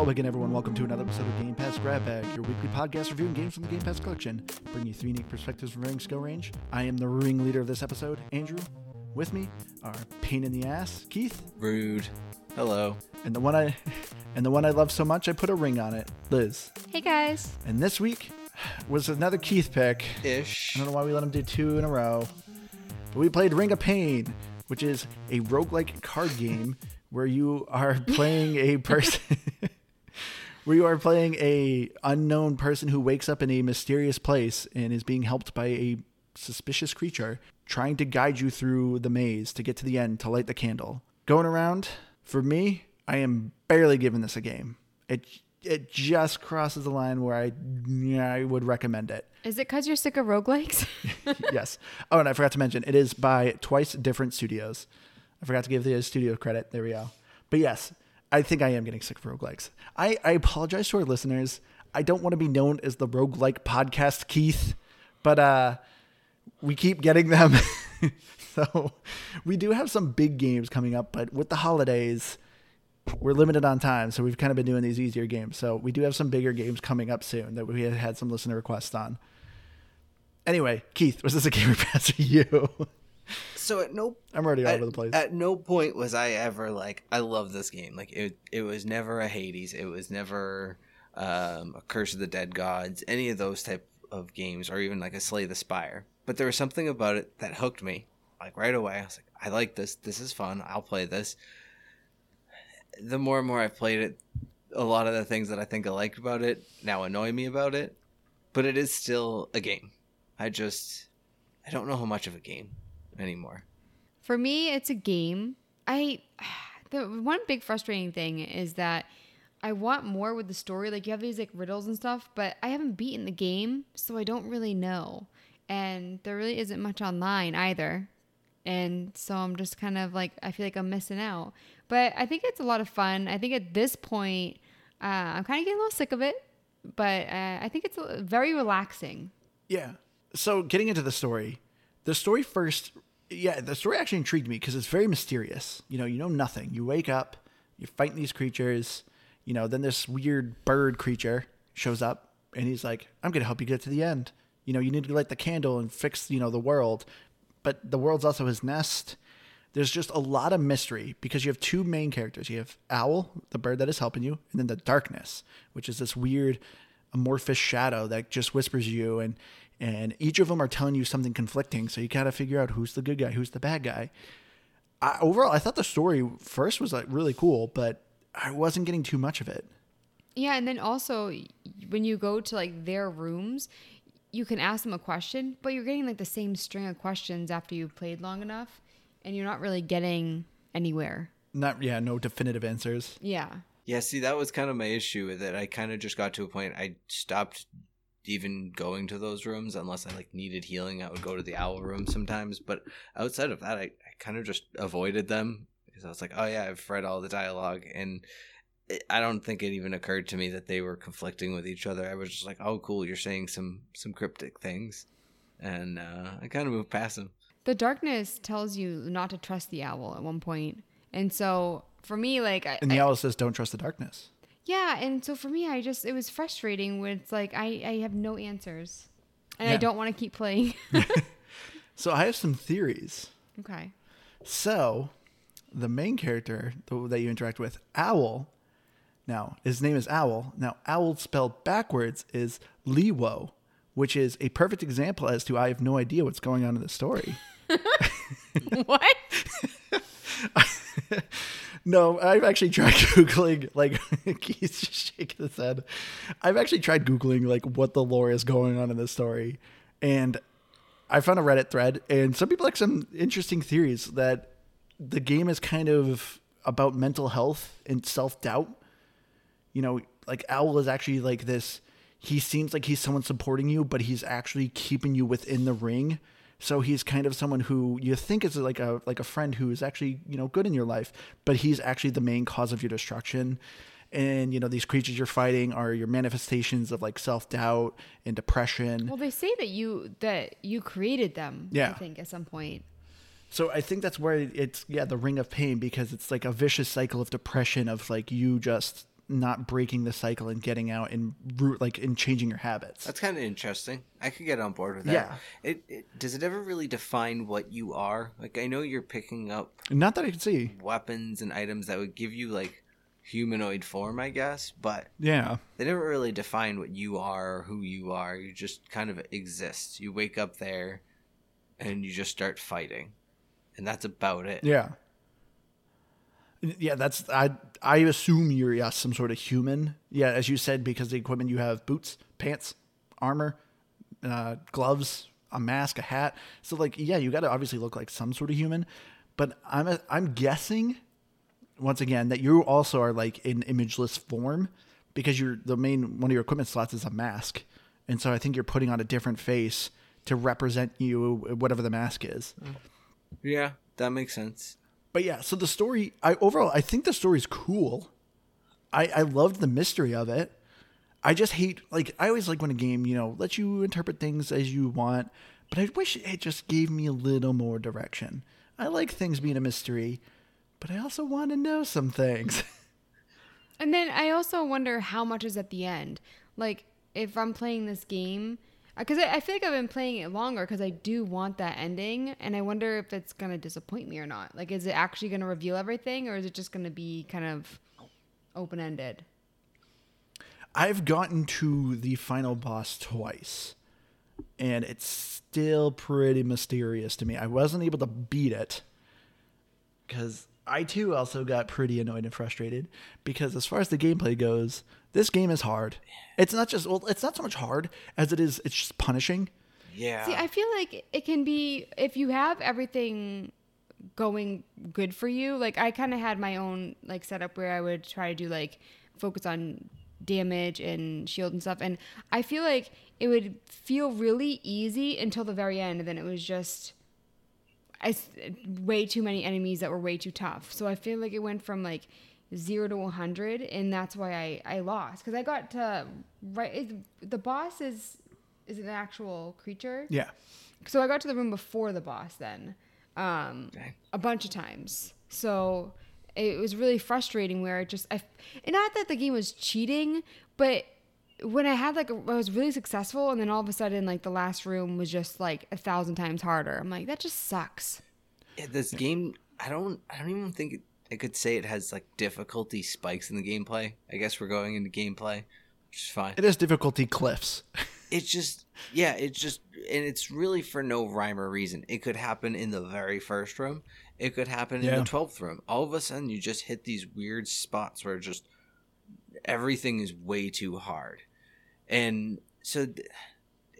Hello again, everyone. Welcome to another episode of Game Pass Grab Bag, your weekly podcast reviewing games from the Game Pass collection, bringing you three unique perspectives from varying skill range. I am the ringleader of this episode, Andrew. With me are pain in the ass, Keith, Rude. Hello. and the one I and the one I love so much I put a ring on it, Liz. Hey guys. And this week was another Keith pick. Ish. I don't know why we let him do two in a row. But we played Ring of Pain, which is a roguelike card game where you are playing a person where you are playing a unknown person who wakes up in a mysterious place and is being helped by a suspicious creature trying to guide you through the maze to get to the end to light the candle. Going around, for me, I am barely giving this a game. It it just crosses the line where I I would recommend it Is it because you're sick of roguelikes? yes. Oh, and I forgot to mention, it is by twice different studios. I forgot to give the studio credit. There we go. But yes, I think I am getting sick of roguelikes. I, I apologize to our listeners. I don't want to be known as the roguelike podcast, Keith, but uh, we keep getting them. so we do have some big games coming up, but with the holidays, we're limited on time. So we've kind of been doing these easier games. So we do have some bigger games coming up soon that we had some listener requests on. Anyway, Keith, was this a gamer pass for you? So at no I'm already all at, over the place. at no point was I ever like I love this game. Like it it was never a Hades. It was never um, a Curse of the Dead Gods. Any of those type of games, or even like a Slay the Spire. But there was something about it that hooked me. Like right away, I was like, I like this. This is fun. I'll play this. The more and more I've played it, a lot of the things that I think I liked about it now annoy me about it. But it is still a game. I just I don't know how much of a game anymore. For me, it's a game. I the one big frustrating thing is that I want more with the story. Like you have these like riddles and stuff, but I haven't beaten the game, so I don't really know. And there really isn't much online either. And so I'm just kind of like I feel like I'm missing out. But I think it's a lot of fun. I think at this point, uh, I'm kind of getting a little sick of it. But uh, I think it's very relaxing. yeah. So getting into the story, the story first, yeah, the story actually intrigued me because it's very mysterious. You know, you know nothing. You wake up, you're fighting these creatures. You know, then this weird bird creature shows up and he's like, I'm to help you get to the end. You know, you need to light the candle and fix, you know, the world. But the world's also his nest. There's just a lot of mystery because you have two main characters. You have Owl, the bird that is helping you, and then the darkness, which is this weird amorphous shadow that just whispers you and and each of them are telling you something conflicting so you gotta figure out who's the good guy who's the bad guy I, overall i thought the story first was like really cool but i wasn't getting too much of it Yeah, and then also when you go to like their rooms, you can ask them a question, but you're getting like the same string of questions after you've played long enough, and you're not really getting anywhere. not yeah no definitive answers Yeah. Yeah, see, that was kind of my issue with it. I kind of just got to a point I stopped even going to those rooms unless I like needed healing. I would go to the owl room sometimes, but outside of that, I, I kind of just avoided them because I was like, oh yeah, I've read all the dialogue, and it, I don't think it even occurred to me that they were conflicting with each other. I was just like, oh cool, you're saying some some cryptic things, and uh, I kind of moved past them. The darkness tells you not to trust the owl at one. And so for me, like, I, and the I- owl says don't trust the darkness yeah. And so for me, I just, it was frustrating when it's like, I, I have no answers and I don't want to keep playing. so i have some theories okay. So, the main character that you interact with, Owl. Now, his name is Owl. Now, Owl spelled backwards is Liwo, which is a perfect example as to I have no idea what's going on in the story. what? No, I've actually tried googling like he's just shaking his head. I've actually tried googling like what the lore is going on in this story, and I found a Reddit thread, and some people like some interesting theories that the game is kind of about mental health and self doubt. You know, like Owl is actually like this. He seems like he's someone supporting you, but he's actually keeping you within the ring. So he's kind of someone who you think is like a like a friend who is actually you know good in your life, but he's actually the main cause of your destruction. And you know these creatures you're fighting are your manifestations of like self doubt and depression. Well, they say that you, that you created them. Yeah. I think at some point. So I think that's where it's yeah the ring of pain because it's like a vicious cycle of depression of like you just not breaking the cycle and getting out and root like and changing your habits. That's kind of interesting. I could get on board with that. Yeah. It, it does it ever really define what you are? Like I know you're picking up not that I can see. weapons and items that would give you like humanoid form, I guess, but Yeah. they never really define what you are or who you are. You just kind of exist. You wake up there and you just start fighting. And that's about it. Yeah. Yeah, that's I I assume you're some sort of human. Yeah, as you said, because the equipment you have boots, pants, armor, uh, gloves, a mask, a hat. So like yeah, you gotta obviously look like some sort of human. But I'm a, I'm guessing once again that you also are like in imageless form because you're the main one of your equipment slots is a mask. And so I think you're putting on a different face to represent you whatever the mask is. Yeah, that makes sense. But yeah, so the story, I overall, I think the story's cool. I I loved the mystery of it. I just hate like I always like when a game you know lets you interpret things as you want, but I wish it just gave me a little more direction. I like things being a mystery, but I also want to know some things. And then I also wonder how much is at the end. Like, if I'm playing this game, because I, I feel like I've been playing it longer because I do want that ending, and I wonder if it's gonna disappoint me or not. Like, is it actually gonna reveal everything, or is it just gonna be kind of open ended? I've gotten to the final boss twice, and it's still pretty mysterious to me. I wasn't able to beat it because I too also got pretty annoyed and frustrated because as far as the gameplay goes, this game is hard. It's not just well, it's not so much hard as it is it's just punishing. Yeah. See, I feel like it can be if you have everything going good for you. Like I kind of had my own like setup where I would try to do like focus on damage and shield and stuff, and I feel like it would feel really easy until the very end, and then it was just. I, way too many enemies that were way too tough. So I feel like it went from like zero to 100 and that's why I, I lost because I got to right it, the boss is is an actual creature Yeah. so I got to the room before the boss then, um, Okay. a bunch of times. So it was really frustrating where it just I and not that the game was cheating, but when I had like a, I was really successful and then all of a sudden like the last room was just like a thousand times harder. I'm like that just sucks. Yeah, this game, I don't, I don't even think it, I could say it has like difficulty spikes in the gameplay. I guess we're going into gameplay, which is fine. It has difficulty cliffs. It's just, yeah, it's just, and it's really for no rhyme or reason. It could happen in the very first room. It could happen in the twelfth room. All of a sudden, you just hit these weird spots where just everything is way too hard, and so. th-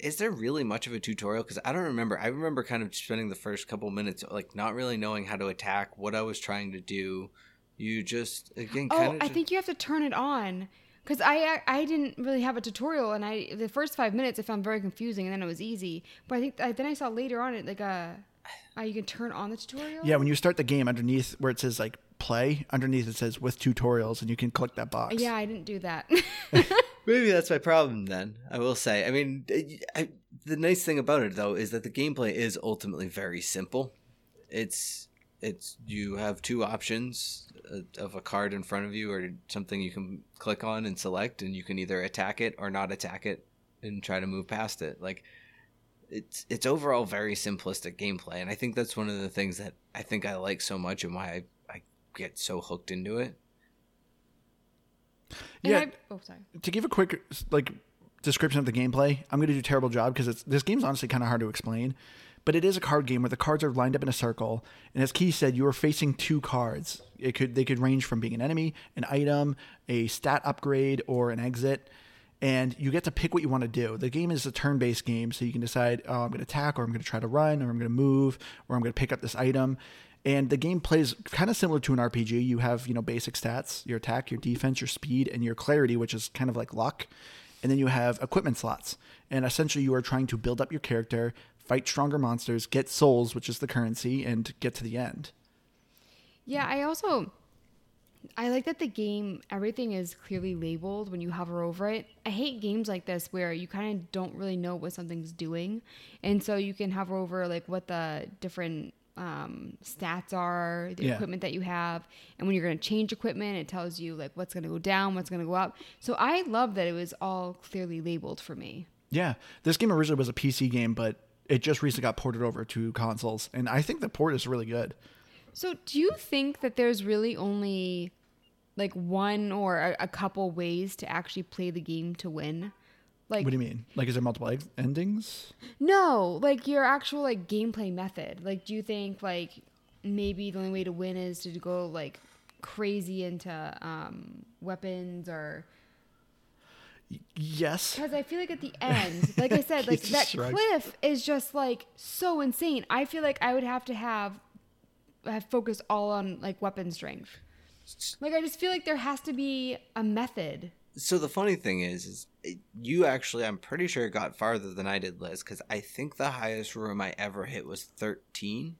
Is there really much of a tutorial? Because I don't remember. I remember kind of spending the first couple minutes like not really knowing how to attack, what I was trying to do. You just again Oh, kind of. I think you have to turn it on. Cause I I I didn't really have a tutorial, and I the first five minutes I found very confusing, and then it was easy. But I think I, then I saw later on it like a, uh, you can turn on the tutorial. yeah, when you start the game underneath where it says like play, underneath it says with tutorials and you can click that box. Yeah, I didn't do that. Maybe that's my problem then. I will say. I mean, I, I, the nice thing about it though is that the gameplay is ultimately very simple. It's it's you have two options uh, of a card in front of you or something you can click on and select and you can either attack it or not attack it and try to move past it. Like it's it's overall very simplistic gameplay and I think that's one of the things that I think I like so much and why I, I get so hooked into it. And Yeah. I, oh, sorry. to give a quick like description of the gameplay, I'm going to do a terrible job because this game's honestly kind of hard to explain. But it is a card game where the cards are lined up in a circle, and as Key said, you are facing two cards. It could they could range from being an enemy, an item, a stat upgrade, or an exit. And you get to pick what you want to do. The game is a turn-based game, so you can decide, oh, I'm going to attack, or I'm going to try to run, or I'm going to move, or I'm going to pick up this item. And the game plays kind of similar to an RPG. You have, you know, basic stats, your attack, your defense, your speed, and your clarity, which is kind of like luck. And then you have equipment slots. And essentially you are trying to build up your character, fight stronger monsters, get souls, which is the currency, and get to the end. Yeah, I also I like that the game everything is clearly labeled when you hover over it. I hate games like this where you kind of don't really know what something's doing, and so you can hover over like what the different um, stats are, the Yeah. equipment that you have, and when you're going to change equipment, it tells you like what's going to go down, what's going to go up. So I love that it was all clearly labeled for me. Yeah, this game originally was a PC game, but it just recently got ported over to consoles, and I think the port is really good. So do you think that there's really only like one or a, a couple ways to actually play the game to win? Like What do you mean? Like, is there multiple ex- endings? No, like your actual like gameplay method. Like, do you think like maybe the only way to win is to go like crazy into um, weapons or? Yes. Because I feel like at the end, like I said, like that shrugged. cliff is just like so insane. I feel like I would have to have have focused all on like weapon strength. Like I just feel like there has to be a method. So the funny thing is, is you actually, I'm pretty sure got farther than I did, Liz, because I think the highest room I ever hit was 13.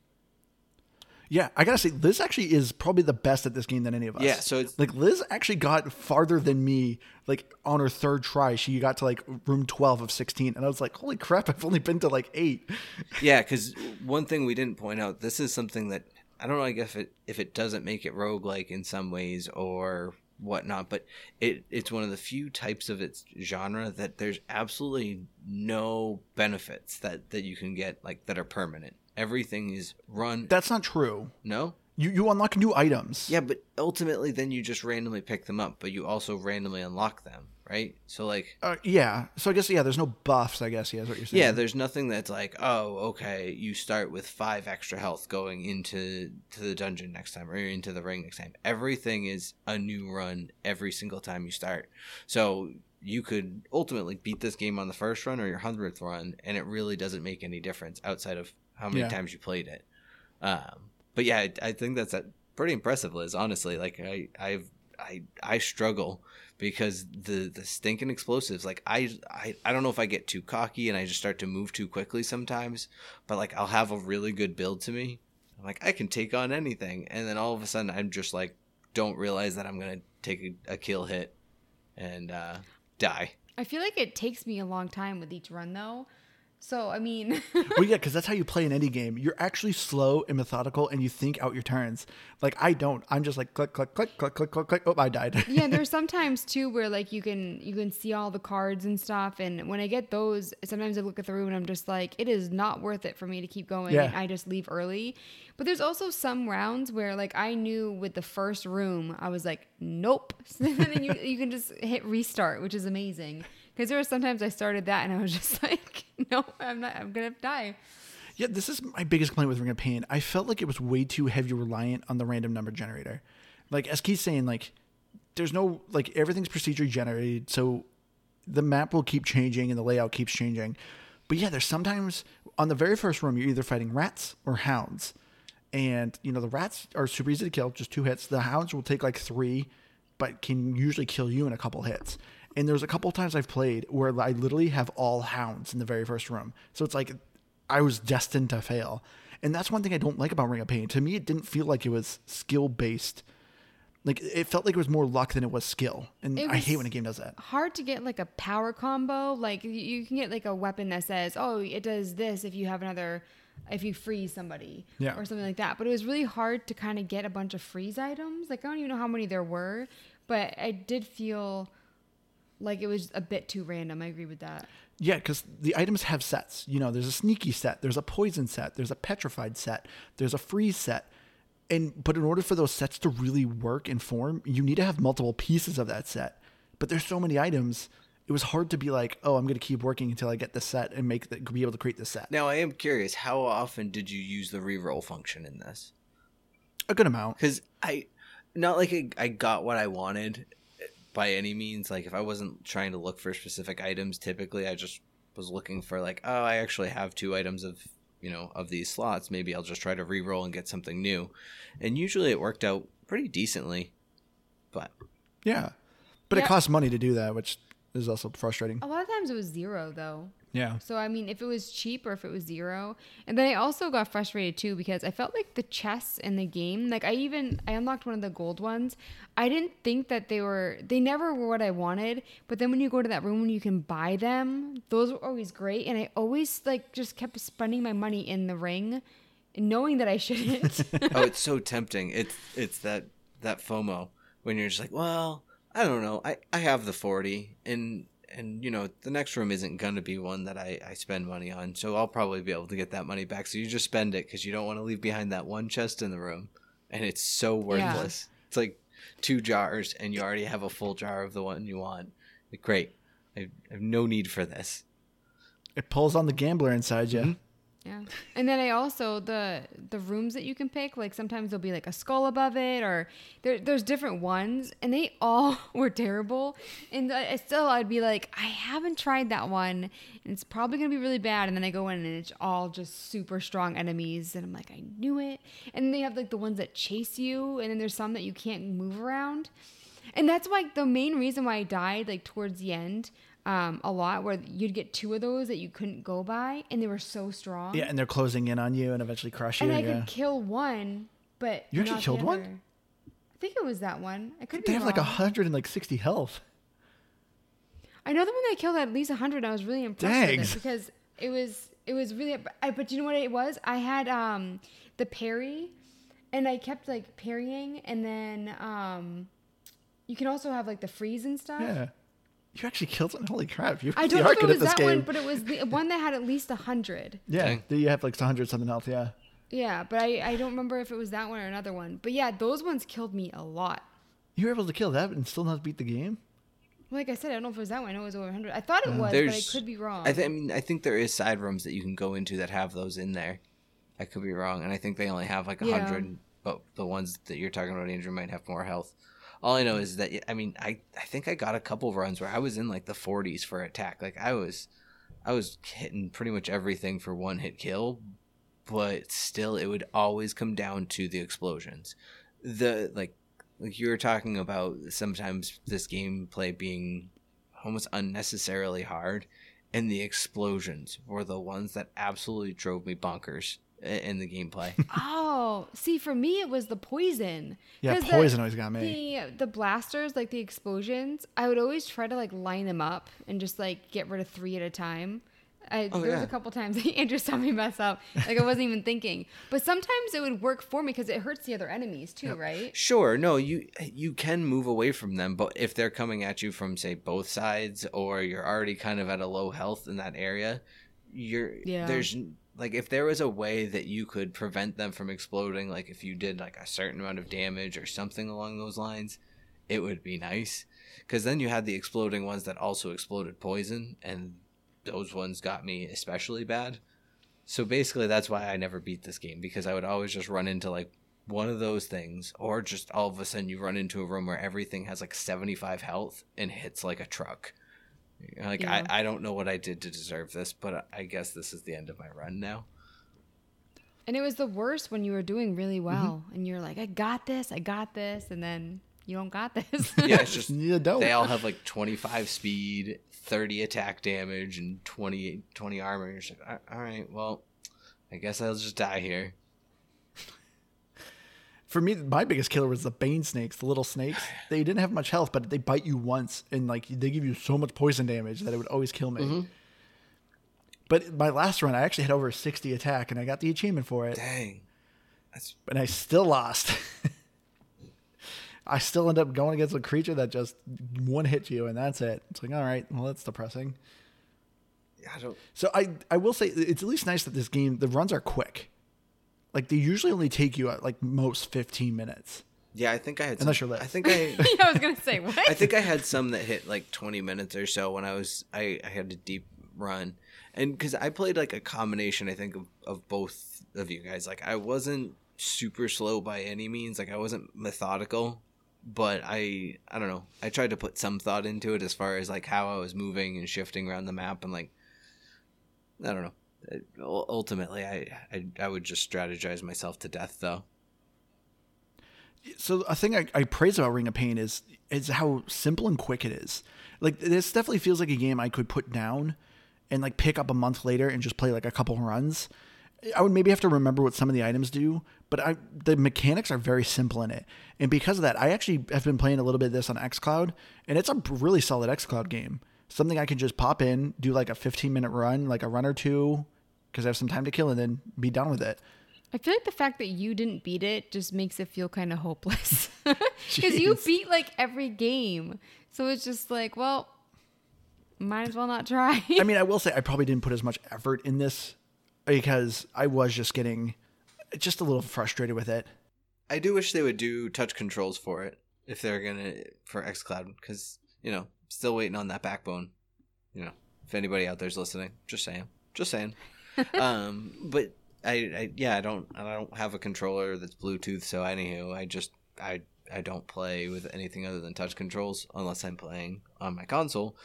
Yeah, I gotta say, Liz actually is probably the best at this game than any of us. Yeah, so it's- like Liz actually got farther than me. Like on her third try, she got to like room twelve of sixteen, and I was like, "Holy crap! I've only been to like eight. Yeah, because one thing we didn't point out, this is something that I don't know like if it if it doesn't make it roguelike in some ways or whatnot, but it it's one of the few types of its genre that there's absolutely no benefits that that you can get like that are permanent. Everything is run. That's not true. no. You you unlock new items. Yeah, but ultimately, then you just randomly pick them up, but you also randomly unlock them, right? So like, Uh, yeah. So I guess yeah, there's no buffs. I guess yeah, is what you're saying. Yeah, there's nothing that's like, oh, okay, you start with five extra health going into to the dungeon next time or into the ring next time. Everything is a new run every single time you start. So you could ultimately beat this game on the first run or your hundredth run, and it really doesn't make any difference outside of how many Yeah. times you played it. Um, but yeah, I, I think that's uh pretty impressive, Liz. Honestly, like I, I've, I, I struggle because the the stinking explosives like I, I i don't know if i get too cocky and i just start to move too quickly sometimes but like i'll have a really good build to me. I'm like i can take on anything. And then all of a sudden i'm just like don't realize that i'm gonna take a, a kill hit and uh die. I feel like it takes me a long time with each run though. So I mean, well, yeah, because that's how you play an indie game. You're actually slow and methodical, and you think out your turns. Like I don't. I'm just like click, click, click, click, click, click, click. Oh, I died. yeah, there's sometimes too where like you can you can see all the cards and stuff, and when I get those, sometimes I look at the room and I'm just like, it is not worth it for me to keep going, Yeah. and I just leave early. But there's also some rounds where like I knew with the first room, I was like, nope, and then you you can just hit restart, which is amazing. Because there were sometimes I started that and I was just like, no, I'm not, I'm gonna die. Yeah, this is my biggest complaint with Ring of Pain. I felt like it was way too heavy reliant on the random number generator. Like as Keith's saying, like there's no like everything's procedure generated, so the map will keep changing and the layout keeps changing. But yeah, there's sometimes on the very first room you're either fighting rats or hounds. And you know, the rats are super easy to kill, just two hits. The hounds will take like three, but can usually kill you in a couple hits. And there's a couple times I've played where I literally have all hounds in the very first room. So it's like I was destined to fail. And that's one thing I don't like about Ring of Pain. To me, it didn't feel like it was skill based. Like it felt like it was more luck than it was skill. And It I hate when a game does that. hard to get like a power combo. Like you- you can get like a weapon that says, "Oh, it does this if you have another, if you freeze somebody, Yeah. or something like that." But it was really hard to kind of get a bunch of freeze items. Like I don't even know how many there were, but I did feel like it was a bit too random. I agree with that. Yeah, because the items have sets. You know, there's a sneaky set, there's a poison set, there's a petrified set, there's a freeze set. And but in order for those sets to really work and form, you need to have multiple pieces of that set. But there's so many items, it was hard to be like, oh, I'm gonna keep working until I get the set and make the, be able to create the set. now i am curious how often did you use the reroll function in this A good amount. because I not like I, I got what I wanted by any means. Like if I wasn't trying to look for specific items, typically I just was looking for like, oh, I actually have two items of you know of these slots. Maybe I'll just try to re-roll and get something new. And usually it worked out pretty decently. But Yeah. But it Yeah. costs money to do that, which is also frustrating. A lot of times it was zero though. Yeah. So I mean, if it was cheap or if it was zero, and then I also got frustrated too because I felt like the chests in the game, like I even I unlocked one of the gold ones. I didn't think that they were they never were what I wanted. But then when you go to that room and you can buy them, those were always great, and I always like just kept spending my money in the ring. knowing that I shouldn't. oh, it's so tempting. It's it's that that FOMO when you're just like, well, I don't know. I I have the forty, and and you know the next room isn't gonna be one that I I spend money on, so I'll probably be able to get that money back. So you just spend it because you don't want to leave behind that one chest in the room, and it's so worthless. It's like two jars, and you already have a full jar of the one you want. Like, great. I, I have no need for this. It pulls on the gambler inside you. Yeah. And then I also the the rooms that you can pick, like sometimes there'll be like a skull above it or there, there's different ones and they all were terrible. And I, still I'd be like, I haven't tried that one and it's probably going to be really bad and then I go in and it's all just super strong enemies and I'm like, I knew it. And they have like the ones that chase you and then there's some that you can't move around. And that's like the main reason why I died like towards the end um, a lot where you'd get two of those that you couldn't go by and they were so strong. Yeah, and they're closing in on you and eventually crush you. And I yeah. could kill one, but You actually killed one? I think it was that one. I could they have like a wrong. hundred and like sixty health. I know the one that killed at least hundred. I was really impressed with it because it was it was really. I, but you know what it was? I had um the parry, and I kept like parrying, and then um, you can also have like the freeze and stuff. Yeah. You actually killed one. Holy crap! You I don't know if it was that game. one, but it was the one that had at least a hundred. yeah, Dang. you have like hundred something health. Yeah. Yeah, but I, I don't remember if it was that one or another one. But yeah, those ones killed me a lot. You were able to kill that and still not beat the game. Like I said, I don't know if it was that one. I know it was over 100. I thought it was, but I could be wrong. I, th- I mean, I think there is side rooms that you can go into that have those in there. I could be wrong, and I think they only have like a Yeah. hundred. But the ones that you're talking about, Andrew, might have more health. All I know is that I mean, I I think I got a couple runs where I was in like the 40s for attack. Like I was, I was hitting pretty much everything for one hit kill, but still, it would always come down to the explosions. The like, like you were talking about sometimes this gameplay being almost unnecessarily hard, and the explosions were the ones that absolutely drove me bonkers in the gameplay. oh, see, for me, it was the poison. Yeah, 'Cause the- poison always got me. The the blasters, like the explosions, I would always try to like line them up and just like get rid of three at a time. I, Oh, there was a couple times that Andrew saw me mess up, like I wasn't even thinking. But sometimes it would work for me because it hurts the other enemies too, right? Sure, no, you you can move away from them, but if they're coming at you from say both sides, or you're already kind of at a low health in that area, you're Yeah. there's like if there was a way that you could prevent them from exploding, like if you did like a certain amount of damage or something along those lines, it would be nice. Because then you had the exploding ones that also exploded poison, and those ones got me especially bad. So basically, that's why I never beat this game because I would always just run into like one of those things, or just all of a sudden you run into a room where everything has like 75 health and hits like a truck. You're Like, Yeah. I, I don't know what I did to deserve this, but I guess this is the end of my run now. And it was the worst when you were doing really mm-hmm. well and you're like, I got this, I got this, and then you don't got this. Yeah, it's just You don't. they all have like 25 speed, 30 attack damage, and 20, 20 armor. You're just like, all right, well, I guess I'll just die here. For me, my biggest killer was the bane snakes, the little snakes. They didn't have much health, but they bite you once, and like they give you so much poison damage that it would always kill me. Mm-hmm. But my last run, I actually had over sixty attack, and I got the achievement for it, Dang. That's and I still lost. I still end up going against a creature that just one hit you, and that's it. It's like, all right, well, that's depressing. I don't. So I I will say it's at least nice that this game the runs are quick. Like they usually only take you at like most fifteen minutes. Yeah, I think I had. Unless some- you're lit. I think I. yeah, I was gonna say what? I think I had some that hit like 20 minutes or so when I was I, I had a deep run, and because I played like a combination, I think of, of both of you guys. Like I wasn't super slow by any means. Like I wasn't methodical, but I I don't know. I tried to put some thought into it as far as like how I was moving and shifting around the map, and like I don't know. Ultimately, I, I I would just strategize myself to death though. So a thing I, I praise about Ring of Pain is is how simple and quick it is. Like this definitely feels like a game I could put down and like pick up a month later and just play like a couple runs. I would maybe have to remember what some of the items do, but I the mechanics are very simple in it. And because of that, I actually have been playing a little bit of this on xCloud, and it's a really solid xCloud game. Something I can just pop in, do like a 15 minute run, like a run or two, because I have some time to kill, and then be done with it. I feel like the fact that you didn't beat it just makes it feel kind of hopeless. Because you beat like every game. So it's just like, well, might as well not try. I mean, I will say I probably didn't put as much effort in this because I was just getting just a little frustrated with it. I do wish they would do touch controls for it if they're gonna for XCloud because you know still waiting on that backbone. You know, if anybody out there's listening, just saying, just saying. um, but I, I yeah, I don't I don't have a controller that's Bluetooth, so anywho, I just I I don't play with anything other than touch controls unless I'm playing on my console.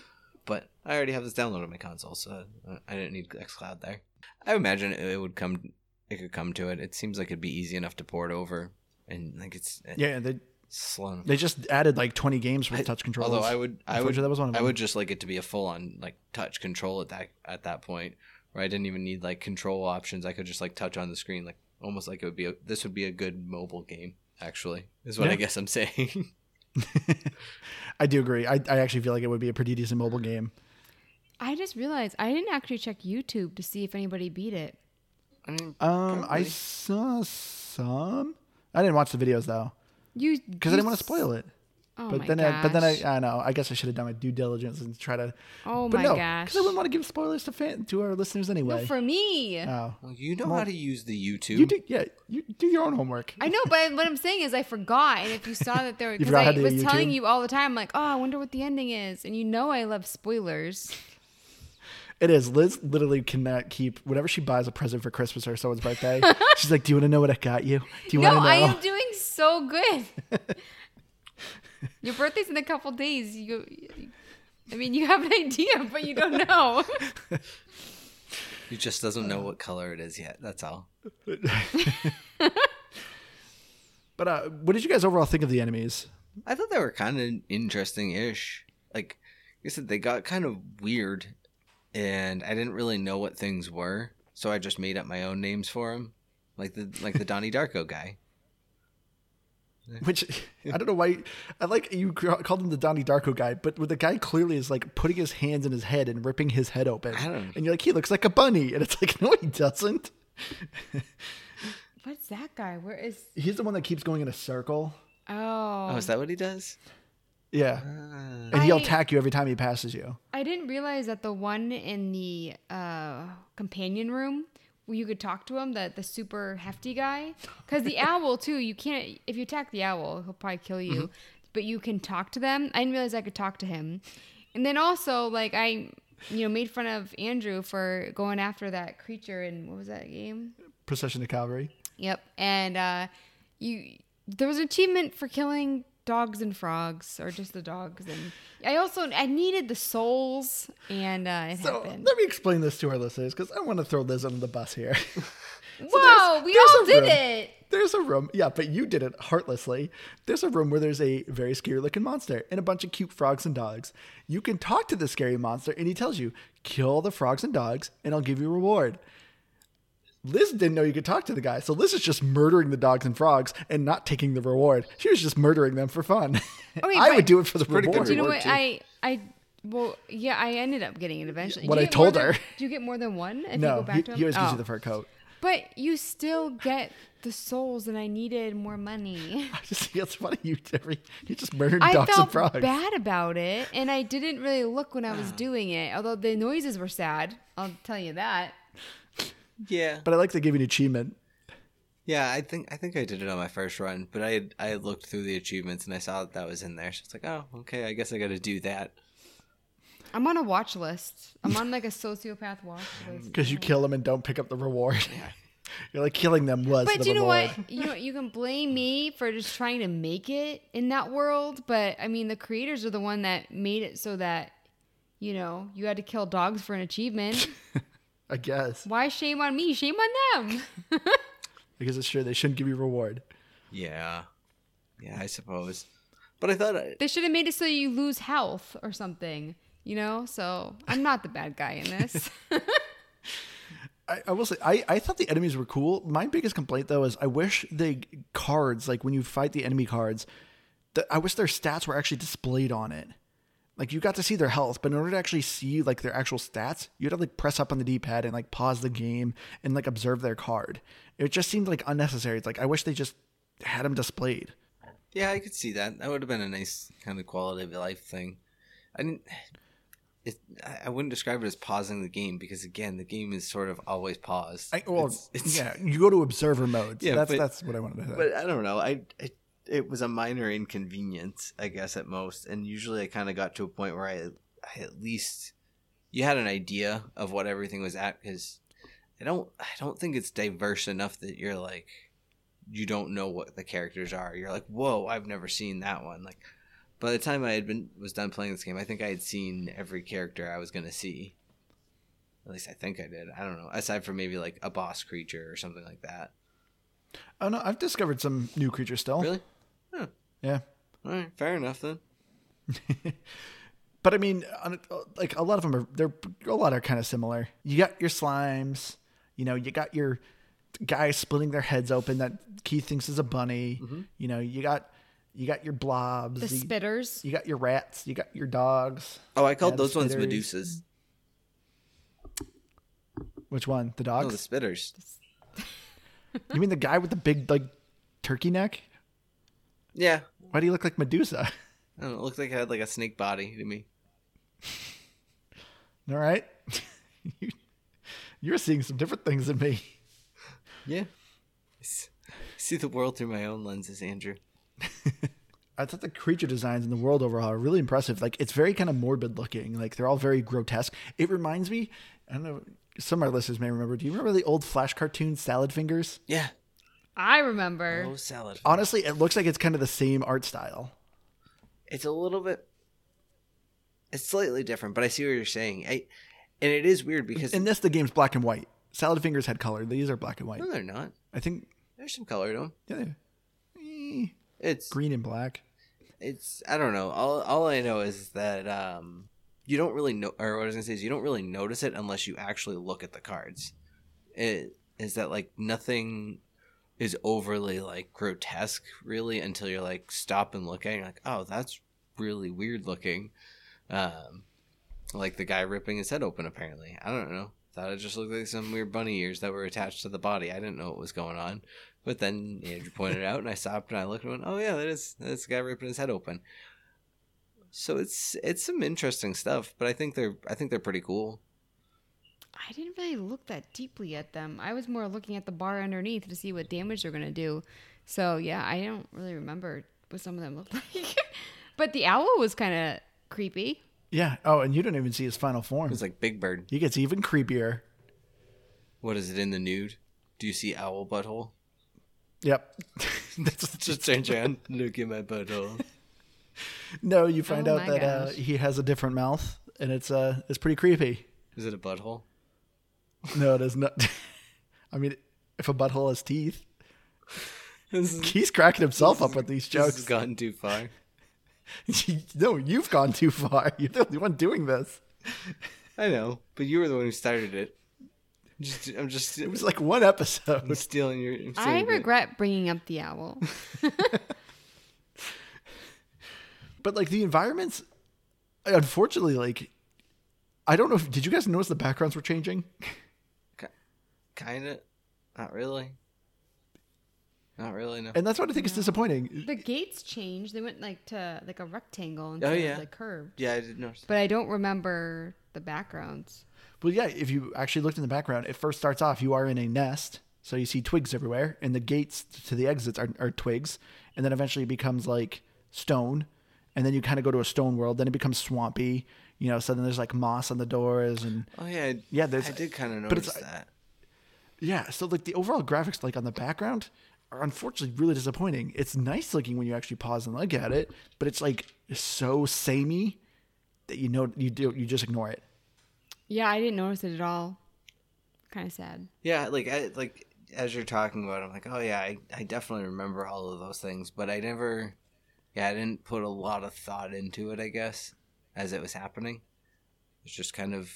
But I already have this downloaded on my console, so I didn't need XCloud there. I imagine it it would come, it could come to it. It seems like it'd be easy enough to port over, and like it's Yeah, they slow. they just added like 20 games with I- touch controls. Although I would, I would, that was one of I would just like it to be a full on like touch control at that at that point, where I didn't even need like control options. I could just like touch on the screen, like almost like it would be a this would be a good mobile game. Actually, is what Yeah. I guess I'm saying. I do agree. I, I actually feel like it would be a pretty decent mobile game. I just realized I didn't actually check YouTube to see if anybody beat it. I mean, Um, I saw some. I didn't watch the videos though You because I didn't want to spoil it. Oh but my then, gosh. I, but then I, I know. I guess I should have done my due diligence and try to. oh but my no, gosh. because I wouldn't want to give spoilers to fan to our listeners anyway. no, for me. oh, well, you know Well, how to use the YouTube. you do. Yeah, you do your own homework. I know, but what I'm saying is I forgot. And if you saw that there, because I was do telling you all the time, like, oh, I wonder what the ending is, and you know I love spoilers. It is. Liz literally cannot keep whenever she buys a present for Christmas or someone's birthday. she's like, "Do you want to know what I got you? Do you no, want to know?" I am doing so good. Your birthday's in a couple days. You, I mean, you have an idea, but you don't know. He just doesn't know what color it is yet. That's all. but uh, what did you guys overall think of the enemies? I thought they were kind of interesting-ish. Like you said, they got kind of weird, and I didn't really know what things were, so I just made up my own names for them, like the like the Donnie Darko guy. Which I don't know why. I like you called him the Donnie Darko guy, but the guy clearly is like putting his hands in his head and ripping his head open, I don't- and you're like, he looks like a bunny, and it's like, no, he doesn't. What's that guy? Where is? He's the one that keeps going in a circle. Oh, Oh, is that what he does? Yeah, Ah. and he'll I- attack you every time he passes you. I didn't realize that the one in the uh, companion room where you could talk to him, the the super hefty guy, because the owl too. You can't if you attack the owl, he'll probably kill you. Mm-hmm. But you can talk to them. I didn't realize I could talk to him. And then also like I, you know, made fun of Andrew for going after that creature in what was that game? Procession to Calvary. Yep. And uh, you there was an achievement for killing dogs and frogs, or just the dogs. And I also I needed the souls, and uh, it So happened. let me explain this to our listeners because I want to throw Liz under the bus here. Whoa, we there's all did room. it. There's a room, yeah, but you did it heartlessly. There's a room where there's a very scary looking monster and a bunch of cute frogs and dogs. You can talk to the scary monster and he tells you, kill the frogs and dogs and I'll give you a reward. Liz didn't know you could talk to the guy, so Liz is just murdering the dogs and frogs and not taking the reward. She was just murdering them for fun. Okay, I would do it for the pretty good reward. Do you know what too. I I well yeah I ended up getting it eventually. What I get more told than- her. Do you get more than one if you go back he, to him? he always gives Oh. you the fur coat. But you still get the souls, and I needed more money. I just think it's funny. You, every, you just murdered I dogs and felt frogs. bad about it, and I didn't really look when I was doing it. Although the noises were sad, I'll tell you that. Yeah, But I like to give you an achievement. yeah. I think I think I did it on my first run, but I had, I had looked through the achievements and I saw that that was in there. So it's like, oh, okay. I guess I got to do that. I'm on a watch list. I'm on like a sociopath watch list. because you kill them and don't pick up the reward. You're like killing them was But the you know reward. what? You know what you can blame me for just trying to make it in that world, but I mean the creators are the one that made it so that you know you had to kill dogs for an achievement. I guess Why shame on me? Shame on them. because it's true they shouldn't give you reward. Yeah, yeah. I suppose. But I thought I, they should have made it so you lose health or something. You know, so I'm not the bad guy in this. I, I will say I, I thought the enemies were cool. My biggest complaint though is I wish the cards like when you fight the enemy cards, that I wish their stats were actually displayed on it. Like you got to see their health, but in order to actually see like their actual stats, you had to like press up on the D pad and like pause the game and like observe their card. It just seemed like unnecessary. It's like I wish they just had them displayed. Yeah, I could see that. That would have been a nice kind of quality of life thing. I didn't. It, I- wouldn't describe it as pausing the game because again, the game is sort of always paused. I, well, It's- it's- yeah, you go to observer mode. So Yeah, that's but- that's what I wanted to say. But I don't know. I, I it was a minor inconvenience, I guess, at most. And usually, I kind of got to a point where I, I at least you had an idea of what everything was at because I don't I don't think it's diverse enough that you're like you don't know what the characters are. You're like, whoa, I've never seen that one. Like by the time I had been was done playing this game, I think I had seen every character I was gonna see. At least I think I did. I don't know. Aside from maybe like a boss creature or something like that. oh no, I've discovered some new creatures still. Really? Yeah. All right, fair enough then. But I mean, on- like a lot of them are, they're a lot are kind of similar. You got your slimes, you know, you got your guys splitting their heads open that Keith thinks is a bunny. Mm-hmm. You know, you got you got your blobs, The you, spitters. you got your rats, you got your dogs. Oh, I called Yeah, those ones spitters. Medusas. Which one? The No, dogs? the spitters. you mean the guy with the big like turkey neck? Yeah. Why do you look like Medusa? I don't know, it looked like it had like a snake body to me. All right, You- you're seeing some different things than me. Yeah. I see the world through my own lenses, Andrew. I thought the creature designs in the world overall are really impressive. Like it's very kind of morbid looking. Like they're all very grotesque. It reminds me. I don't know. Some of our listeners may remember. Do you remember the old Flash cartoon Salad Fingers? Yeah. I remember. Oh, salad. Honestly, it looks like it's kind of the same art style. It's a little bit. It's slightly different, but I see what you're saying. I, and it is weird because In this, the game's black and white. Salad Fingers had color. These are black and white. no, they're not. I think. There's some color to them. Yeah, they're- eh, It's green and black. it's I don't know. All all I know is that um you don't really know or what I was gonna say is you don't really notice it unless you actually look at the cards. It is that like nothing is overly like grotesque really until you're like stop and look at it you're like, oh that's really weird looking. Um like the guy ripping his head open apparently. I don't know. Thought it just looked like some weird bunny ears that were attached to the body. I didn't know what was going on. But then Andrew pointed it out, and I stopped and I looked and went, "Oh yeah, that is that's the guy ripping his head open." So it's it's some interesting stuff, but I think they're I think they're pretty cool. I didn't really look that deeply at them. I was more looking at the bar underneath to see what damage they're gonna do. So yeah, I don't really remember what some of them looked like. but the owl was kind of creepy. Yeah. Oh, and you don't even see his final form. It's like Big Bird. He gets even creepier. What is it in the nude? Do you see owl butthole? Yep. That's Just turn around, look at my butthole. No, you find Oh out that uh, he has a different mouth, and it's uh, it's pretty creepy. Is it a butthole? No, it is not. I mean, if a butthole has teeth, is, he's cracking himself up with these jokes. this has jokes. gone too far. no, you've gone too far. You're the only one doing this. I know, but you were the one who started it. Just, I'm just. It was like one I'm episode. stealing your. I'm stealing your bit. regret bringing up the owl. But like the environments, unfortunately, like I don't know. if Did you guys notice the backgrounds were changing? Kind of. Not really. Not really. No. And that's what I think is disappointing. the gates changed. They went like to like a rectangle Oh, instead yeah. of like curved. Yeah, I did notice. But I don't remember the backgrounds. Well, yeah, if you actually looked in the background, it first starts off you are in a nest, so you see twigs everywhere, and the gates to the exits are, are twigs, and then eventually it becomes like stone, and then you kind of go to a stone world. Then it becomes swampy, you know. So then there's like moss on the doors, and Oh yeah, Yeah, there's- I did kind of but it's- notice that. Yeah. So like the overall graphics, like on the background, are unfortunately really disappointing. It's nice looking when you actually pause and look at it, but it's like so samey that you know you do you just ignore it. Yeah, I didn't notice it at all. Kind of sad. Yeah, like I, like as you're talking about, it, I'm like, oh yeah, I, I definitely remember all of those things, but I never, yeah, I didn't put a lot of thought into it. I guess as it was happening, it's just kind of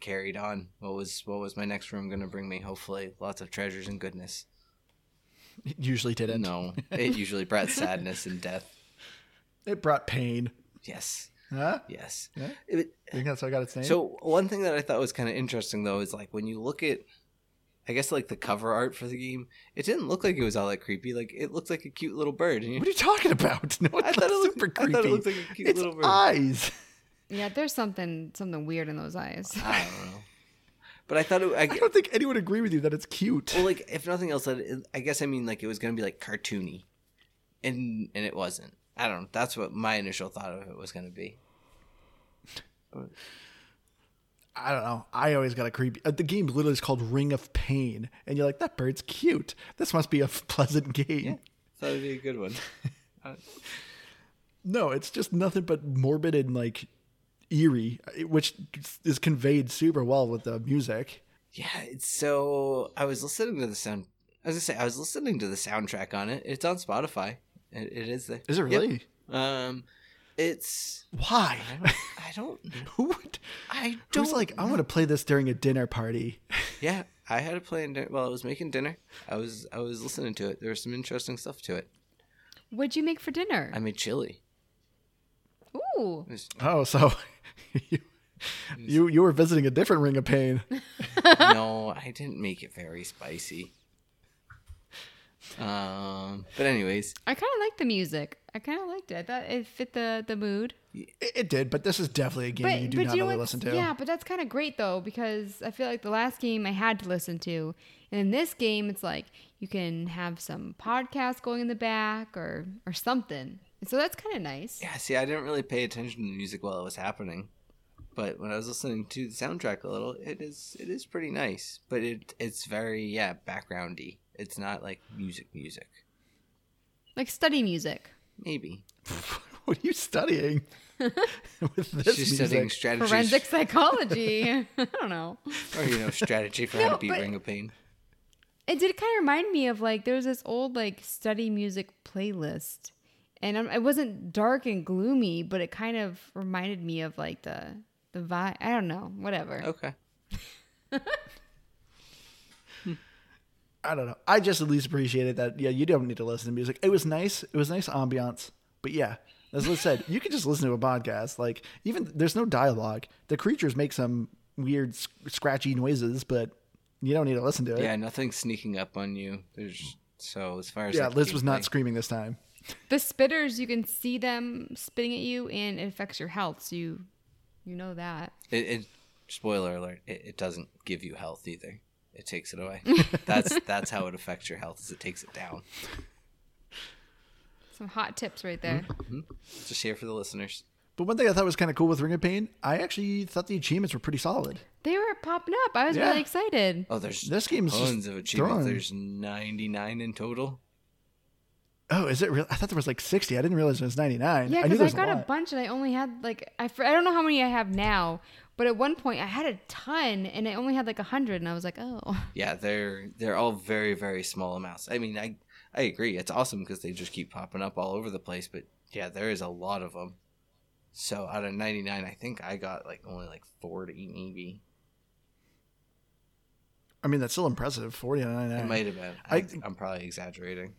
carried on. What was what was my next room going to bring me? Hopefully, lots of treasures and goodness. It usually didn't. No, it usually brought sadness and death. It brought pain. Yes, Huh? Yes. Yeah? It- You think that's how I got its name? so one thing that I thought was kind of interesting though is like when you look at, I guess like the cover art for the game, it didn't look like it was all that creepy. Like it looked like a cute little bird. You, what are you talking about? No, I thought it looked, super I creepy. thought it looked like a cute it's little bird. eyes. Yeah, there's something something weird in those eyes. I don't know. But I thought it. I, I don't think anyone would agree with you that it's cute. well, like if nothing else, that I guess I mean like it was gonna be like cartoony, and and it wasn't. I don't know. That's what my initial thought of it was gonna be. I don't know. I always got a creepy. Uh, the game literally is called Ring of Pain, and you're like, that bird's cute. This must be a f- pleasant game. Thought it'd be a good one. No, it's just nothing but morbid and like eerie, uh, which is conveyed super well with the music. Yeah, it's so I was listening to the sound. As I say, I was listening to the soundtrack on it. It's on Spotify. It, it is there. Is it Yep. really? Um, it's Why? I don't Who would? I don't Who's like, I'm going to play this during a dinner party? yeah. I had it playing dinner while I was making dinner. I was I was listening to it. There was some interesting stuff to it. What'd you make for dinner? I made chili. Ooh. Was- Oh, so you, you you were visiting a different Ring of Pain. no, I didn't make it very spicy. Um, but anyways, I kind of liked the music. I kind of liked it. I thought it fit the the mood. It, it did, but this is definitely a game you do not know really listen to. Yeah, but that's kind of great though because I feel like the last game I had to listen to, and in this game it's like you can have some podcast going in the back or or something. And so that's kind of nice. yeah. See, I didn't really pay attention to the music while it was happening, but when I was listening to the soundtrack a little, it is it is pretty nice. But it it's very yeah backgroundy. It's not like music music. Like study music. Maybe What are you studying with this she's music? studying strategies Forensic psychology. I don't know. or you know strategy for how No, to beat but- Ring of Pain. It did kind of remind me of like there was this old like study music playlist, and it wasn't dark and gloomy, but it kind of reminded me of like the the vibe. I don't know, whatever. Okay. I don't know. I just at least appreciated that. Yeah, you don't need to listen to music. It was nice. It was nice ambiance. But yeah, as Liz said, you can just listen to a podcast. Like even there's no dialogue. The creatures make some weird sc- scratchy noises, but you don't need to listen to it. Yeah, nothing's sneaking up on you. There's so as far as Yeah, Liz was not screaming this time. The spitters, you can see them spitting at you, and it affects your health. So you you know that. It, it spoiler alert. It, it doesn't give you health either. It takes it away. that's that's how it affects your health. Is it takes it down. Some hot tips right there. Mm-hmm. Mm-hmm. Just here for the listeners. But one thing I thought was kind of cool with Ring of Pain, I actually thought the achievements were pretty solid. They were popping up. I was Yeah. really excited. Oh, there's This game's just tons of achievements. throwing- There's 99 in total. Oh, is it real? I thought there was like 60. I didn't realize it was 99. Yeah, I because there I, got a a, bunch, and I only had like I, I don't know how many I have now, but at one point I had a ton, and I only had like a hundred, and I was like, oh, Yeah, they're they're all very very small amounts. I mean, I I agree. It's awesome because they just keep popping up all over the place. But yeah, there is a lot of them. So out of 99, I think I got like only like 40 maybe. I mean, that's still impressive. 40 out of 99. It might have been. I, I- I'm probably exaggerating.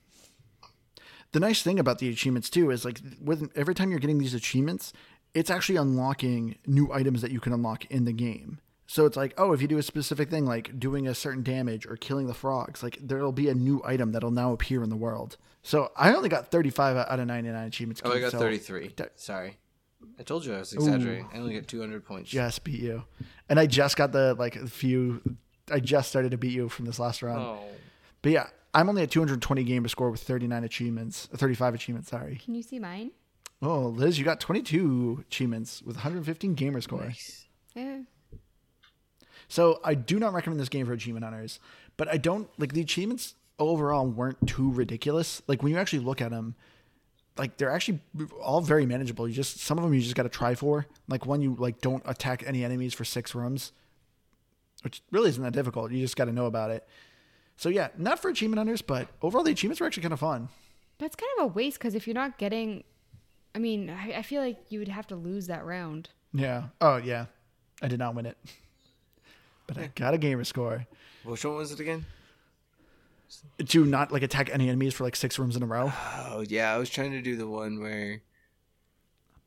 The nice thing about the achievements too is like with every time you're getting these achievements, it's actually unlocking new items that you can unlock in the game. So it's like, oh, if you do a specific thing like doing a certain damage or killing the frogs, like there'll be a new item that'll now appear in the world. So I only got 35 out of 99 achievements. Oh, I got so 33. that- Sorry. I told you I was exaggerating. I only got 200 points. Just beat you, and I just got the like a few. I just started to beat you from this last round. Oh. But yeah, I'm only at 220 game gamer score with 39 achievements, 35 achievements. Sorry. can you see mine? Oh, Liz, you got 22 achievements with 115 gamer score. Nice. Yeah. So I do not recommend this game for achievement hunters, but I don't like the achievements overall weren't too ridiculous. Like when you actually look at them, like they're actually all very manageable. You just some of them you just got to try for. Like one you like don't attack any enemies for six rooms, which really isn't that difficult. You just got to know about it. So yeah, not for achievement hunters, but overall the achievements were actually kind of fun. That's kind of a waste because if you're not getting, I mean, I, I feel like you would have to lose that round. Yeah. Oh yeah, I did not win it, but I got a gamer score. Which one was it again? To not like attack any enemies for like six rooms in a row. Oh, yeah. I was trying to do the one where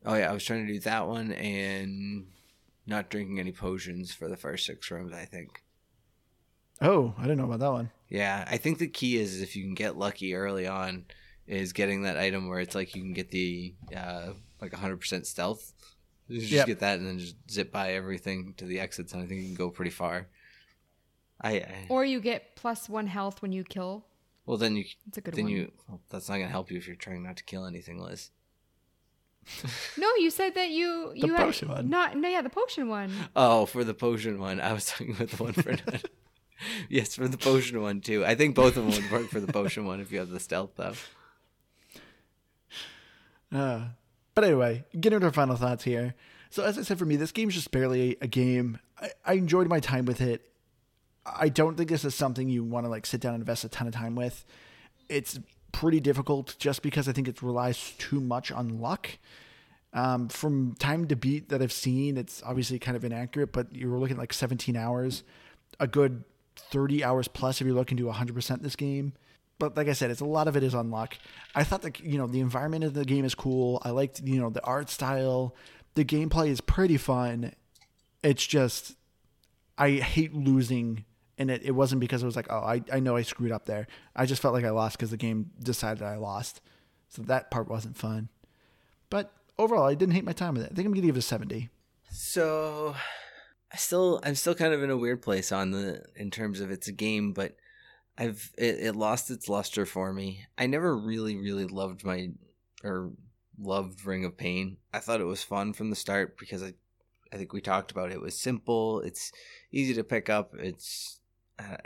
Oh yeah, I was trying to do that one and not drinking any potions for the first six rooms. I think. Oh, I didn't know about that one. Yeah, I think the key is if you can get lucky early on, is getting that item where it's like you can get the uh, like 100% stealth. You just Yep. get that and then just zip by everything to the exits, and I think you can go pretty far. I, I Or you get plus one health when you kill. well then you It's a good then one. you well, that's not gonna help you if you're trying not to kill anything, Liz. No, you said that you The you potion had one. not no yeah the potion one. Oh, for the potion one, I was talking about the one for. yes, for the potion one too. I think both of them would work for the potion one if you have the stealth though. Uh, but anyway, getting into our final thoughts here. So, as I said, for me, this game's just barely a game. I, I enjoyed my time with it. I don't think this is something you want to like sit down and invest a ton of time with. It's pretty difficult just because I think it relies too much on luck. Um, from time to beat that I've seen, it's obviously kind of inaccurate, but you're looking at like 17 hours, a good 30 hours plus if you're looking to 100% this game. But like I said, it's a lot of it is on luck. I thought that you know the environment of the game is cool. I liked you know the art style. The gameplay is pretty fun. It's just I hate losing, and it, it wasn't because it was like oh I, I know I screwed up there. I just felt like I lost because the game decided I lost. So that part wasn't fun. But overall, I didn't hate my time with it. I think I'm gonna give it a seventy. So I still I'm still kind of in a weird place on the in terms of it's a game, but I've it, it lost its luster for me. I never really really loved my or loved Ring of Pain. I thought it was fun from the start because I I think we talked about it. It was simple. It's easy to pick up. It's uh,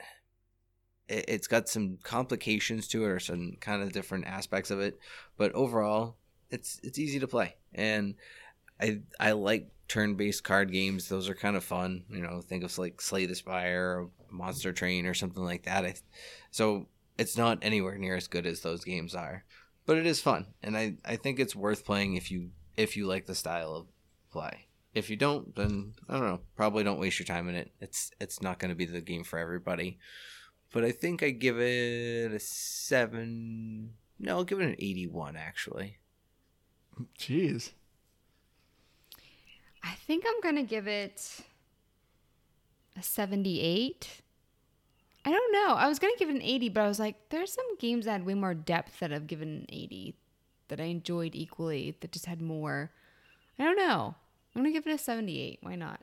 it, it's got some complications to it or some kind of different aspects of it, but overall, it's it's easy to play and I I like turn-based card games. Those are kind of fun. You know, think of like Slay the Spire or Monster Train or something like that. I, so it's not anywhere near as good as those games are, but it is fun, and I I think it's worth playing if you if you like the style of play. If you don't, then I don't know. Probably don't waste your time in it. It's it's not going to be the game for everybody. But I think I give it a seven. No, I'll give it an eighty-one actually. Jeez. I think I'm gonna give it a 78. I don't know. I was gonna give it an 80, but I was like, there's some games that had way more depth that I've given an 80 that I enjoyed equally that just had more. I don't know. I'm gonna give it a 78. Why not?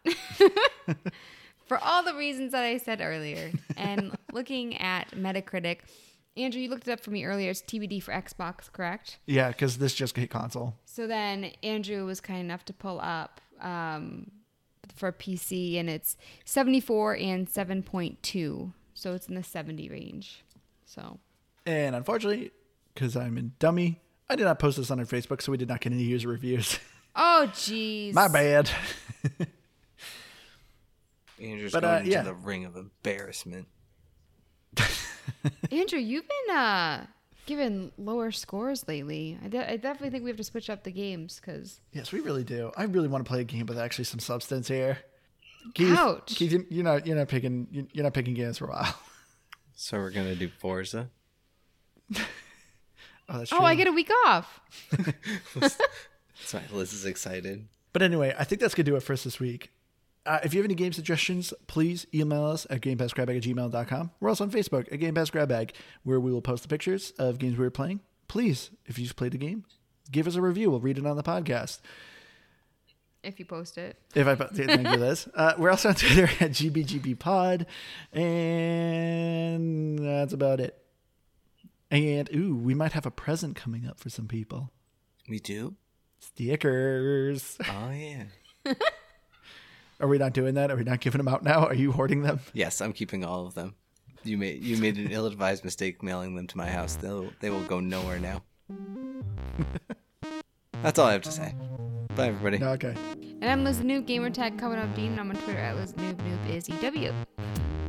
For all the reasons that I said earlier. And looking at Metacritic, Andrew, you looked it up for me earlier. It's TBD for Xbox, correct? Yeah, because this just hit console. So then Andrew was kind enough to pull up um, for PC, and it's 74 and 7.2. So it's in the 70 range. So And unfortunately, because I'm a dummy, I did not post this on our Facebook, so we did not get any user reviews. oh jeez, My bad. Andrew's But, going uh, into yeah. the ring of embarrassment. Andrew, you've been uh, given lower scores lately. I, de- I definitely think we have to switch up the games because yes, we really do. I really want to play a game with actually some substance here. Keith, Ouch. Keith, you- you're not you're not picking you're not picking games for a while. So we're gonna do Forza. Oh, that's oh, true. oh, I get a week off. Sorry, Liz is excited. But anyway, I think that's going to do it for us this week. Uh, if you have any game suggestions, please email us at gamepassgrabbag at gmail.com. We're also on Facebook at Game Pass Grab Bag, where we will post the pictures of games we were playing. Please, if you've played the game, give us a review. We'll read it on the podcast. If you post it, If I thank you, Liz. Uh, we're also on Twitter at GBGBPod, and that's about it. And ooh, we might have a present coming up for some people. We do? Stickers. Oh yeah. Are we not doing that? Are we not giving them out now? Are you hoarding them? Yes, I'm keeping all of them. You made you made an ill-advised mistake mailing them to my house. They'll they will go nowhere now. That's all I have to say. Bye everybody. No, okay. and I'm Liz the Noob Gamertag coming up Dean. I'm on Twitter at Liz Noob Noob is EW.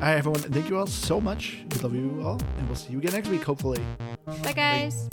Hi, everyone. Thank you all so much. We love you all, and we'll see you again next week, hopefully. Bye guys.